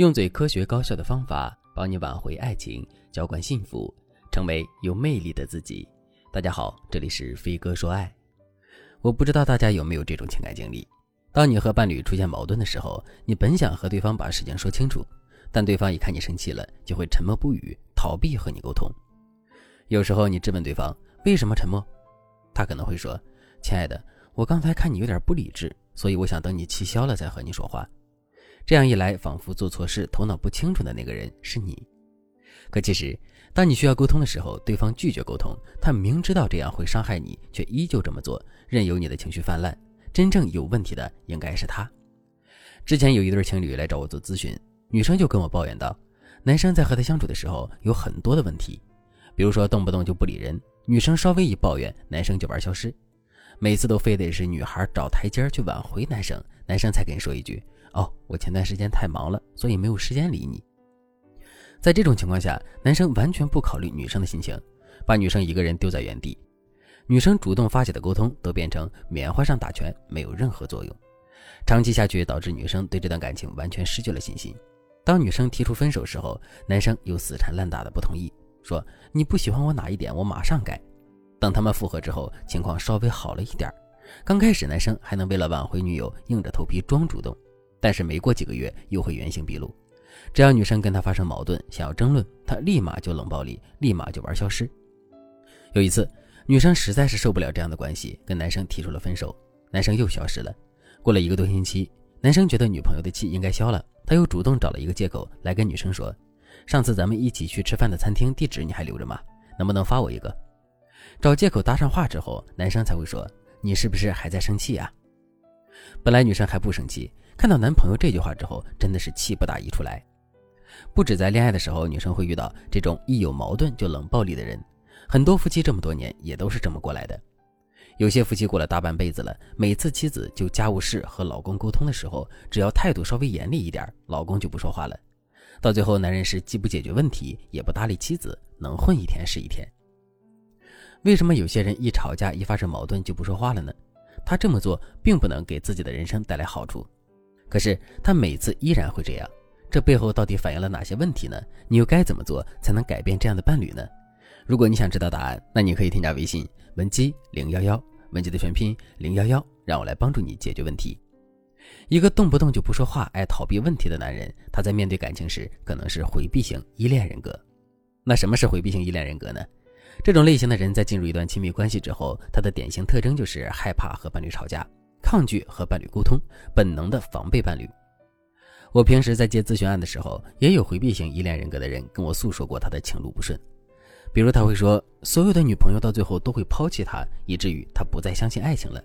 用最科学高效的方法帮你挽回爱情，浇灌幸福，成为有魅力的自己。大家好，这里是飞哥说爱。我不知道大家有没有这种情感经历：当你和伴侣出现矛盾的时候，你本想和对方把事情说清楚，但对方一看你生气了，就会沉默不语，逃避和你沟通。有时候你质问对方为什么沉默，他可能会说：“亲爱的，我刚才看你有点不理智，所以我想等你气消了再和你说话。”这样一来，仿佛做错事、头脑不清楚的那个人是你。可其实，当你需要沟通的时候，对方拒绝沟通，他明知道这样会伤害你，却依旧这么做，任由你的情绪泛滥。真正有问题的应该是他。之前有一对情侣来找我做咨询，女生就跟我抱怨道，男生在和她相处的时候有很多的问题，比如说动不动就不理人，女生稍微一抱怨，男生就玩消失，每次都非得是女孩找台阶去挽回男生，男生才肯说一句。哦，我前段时间太忙了，所以没有时间理你。在这种情况下，男生完全不考虑女生的心情，把女生一个人丢在原地。女生主动发起的沟通都变成棉花上打拳，没有任何作用。长期下去，导致女生对这段感情完全失去了信心。当女生提出分手时候，男生又死缠烂打的不同意，说你不喜欢我哪一点，我马上改。等他们复合之后，情况稍微好了一点刚开始，男生还能为了挽回女友，硬着头皮装主动。但是没过几个月又会原形毕露，只要女生跟他发生矛盾，想要争论，他立马就冷暴力，立马就玩消失。有一次，女生实在是受不了这样的关系，跟男生提出了分手，男生又消失了。过了一个多星期，男生觉得女朋友的气应该消了，他又主动找了一个借口来跟女生说：“上次咱们一起去吃饭的餐厅地址你还留着吗？能不能发我一个？”找借口搭上话之后，男生才会说：“你是不是还在生气啊？”本来女生还不生气。看到男朋友这句话之后，真的是气不打一处来。不止在恋爱的时候，女生会遇到这种一有矛盾就冷暴力的人。很多夫妻这么多年也都是这么过来的。有些夫妻过了大半辈子了，每次妻子就家务事和老公沟通的时候，只要态度稍微严厉一点，老公就不说话了。到最后，男人是既不解决问题，也不搭理妻子，能混一天是一天。为什么有些人一吵架一发生矛盾就不说话了呢？他这么做并不能给自己的人生带来好处。可是他每次依然会这样，这背后到底反映了哪些问题呢？你又该怎么做才能改变这样的伴侣呢？如果你想知道答案，那你可以添加微信文姬零幺幺，文姬的全拼零幺幺，让我来帮助你解决问题。一个动不动就不说话、爱逃避问题的男人，他在面对感情时可能是回避型依恋人格。那什么是回避型依恋人格呢？这种类型的人在进入一段亲密关系之后，他的典型特征就是害怕和伴侣吵架。抗拒和伴侣沟通，本能的防备伴侣。我平时在接咨询案的时候，也有回避型依恋人格的人跟我诉说过他的情路不顺。比如他会说，所有的女朋友到最后都会抛弃他，以至于他不再相信爱情了。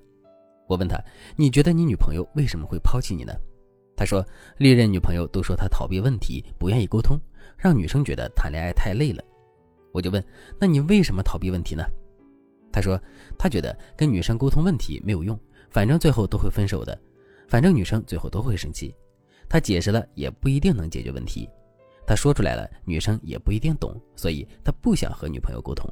我问他，你觉得你女朋友为什么会抛弃你呢？他说，历任女朋友都说他逃避问题，不愿意沟通，让女生觉得谈恋爱太累了。我就问，那你为什么逃避问题呢？他说，他觉得跟女生沟通问题没有用。反正最后都会分手的，反正女生最后都会生气，他解释了也不一定能解决问题，他说出来了，女生也不一定懂，所以他不想和女朋友沟通。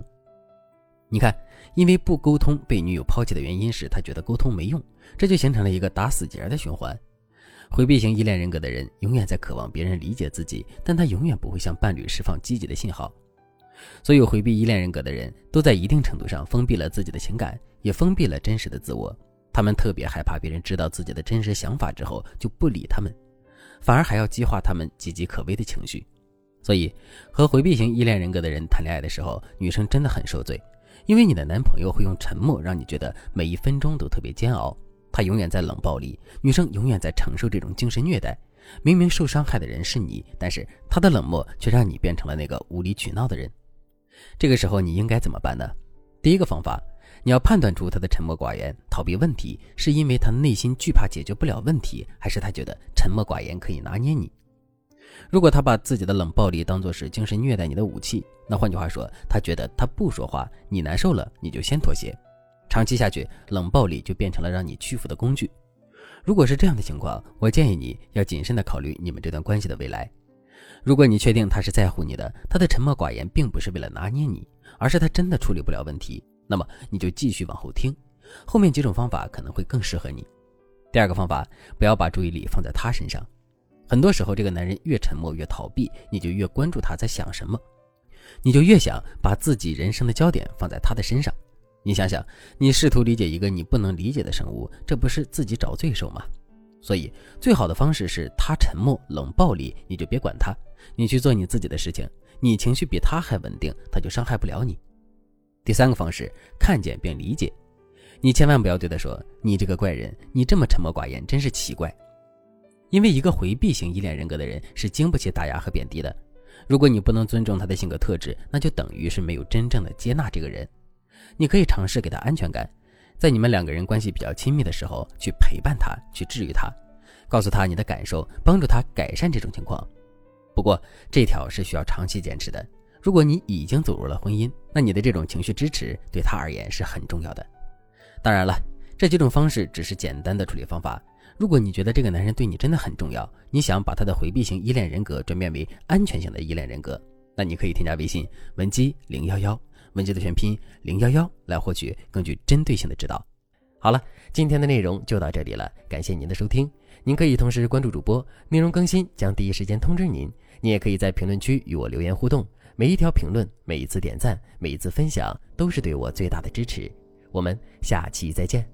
你看，因为不沟通被女友抛弃的原因是他觉得沟通没用，这就形成了一个打死结的循环。回避型依恋人格的人永远在渴望别人理解自己，但他永远不会向伴侣释放积极的信号。所有回避依恋人格的人都在一定程度上封闭了自己的情感，也封闭了真实的自我。他们特别害怕别人知道自己的真实想法之后就不理他们，反而还要激化他们岌岌可危的情绪。所以，和回避型依恋人格的人谈恋爱的时候，女生真的很受罪，因为你的男朋友会用沉默让你觉得每一分钟都特别煎熬。他永远在冷暴力，女生永远在承受这种精神虐待。明明受伤害的人是你，但是他的冷漠却让你变成了那个无理取闹的人。这个时候你应该怎么办呢？第一个方法。你要判断出他的沉默寡言、逃避问题，是因为他内心惧怕解决不了问题，还是他觉得沉默寡言可以拿捏你？如果他把自己的冷暴力当作是精神虐待你的武器，那换句话说，他觉得他不说话，你难受了，你就先妥协。长期下去，冷暴力就变成了让你屈服的工具。如果是这样的情况，我建议你要谨慎地考虑你们这段关系的未来。如果你确定他是在乎你的，他的沉默寡言并不是为了拿捏你，而是他真的处理不了问题。那么你就继续往后听，后面几种方法可能会更适合你。第二个方法，不要把注意力放在他身上。很多时候，这个男人越沉默越逃避，你就越关注他在想什么，你就越想把自己人生的焦点放在他的身上。你想想，你试图理解一个你不能理解的生物，这不是自己找罪受吗？所以，最好的方式是他沉默冷暴力，你就别管他，你去做你自己的事情。你情绪比他还稳定，他就伤害不了你。第三个方式，看见并理解。你千万不要对他说：“你这个怪人，你这么沉默寡言，真是奇怪。”因为一个回避型依恋人格的人是经不起打压和贬低的。如果你不能尊重他的性格特质，那就等于是没有真正的接纳这个人。你可以尝试给他安全感，在你们两个人关系比较亲密的时候，去陪伴他，去治愈他，告诉他你的感受，帮助他改善这种情况。不过这条是需要长期坚持的。如果你已经走入了婚姻，那你的这种情绪支持对他而言是很重要的。当然了，这几种方式只是简单的处理方法。如果你觉得这个男人对你真的很重要，你想把他的回避型依恋人格转变为安全型的依恋人格，那你可以添加微信文姬零幺幺。文姬的全拼零幺幺来获取更具针对性的指导。好了，今天的内容就到这里了，感谢您的收听。您可以同时关注主播，内容更新将第一时间通知您。您也可以在评论区与我留言互动，每一条评论、每一次点赞、每一次分享都是对我最大的支持。我们下期再见。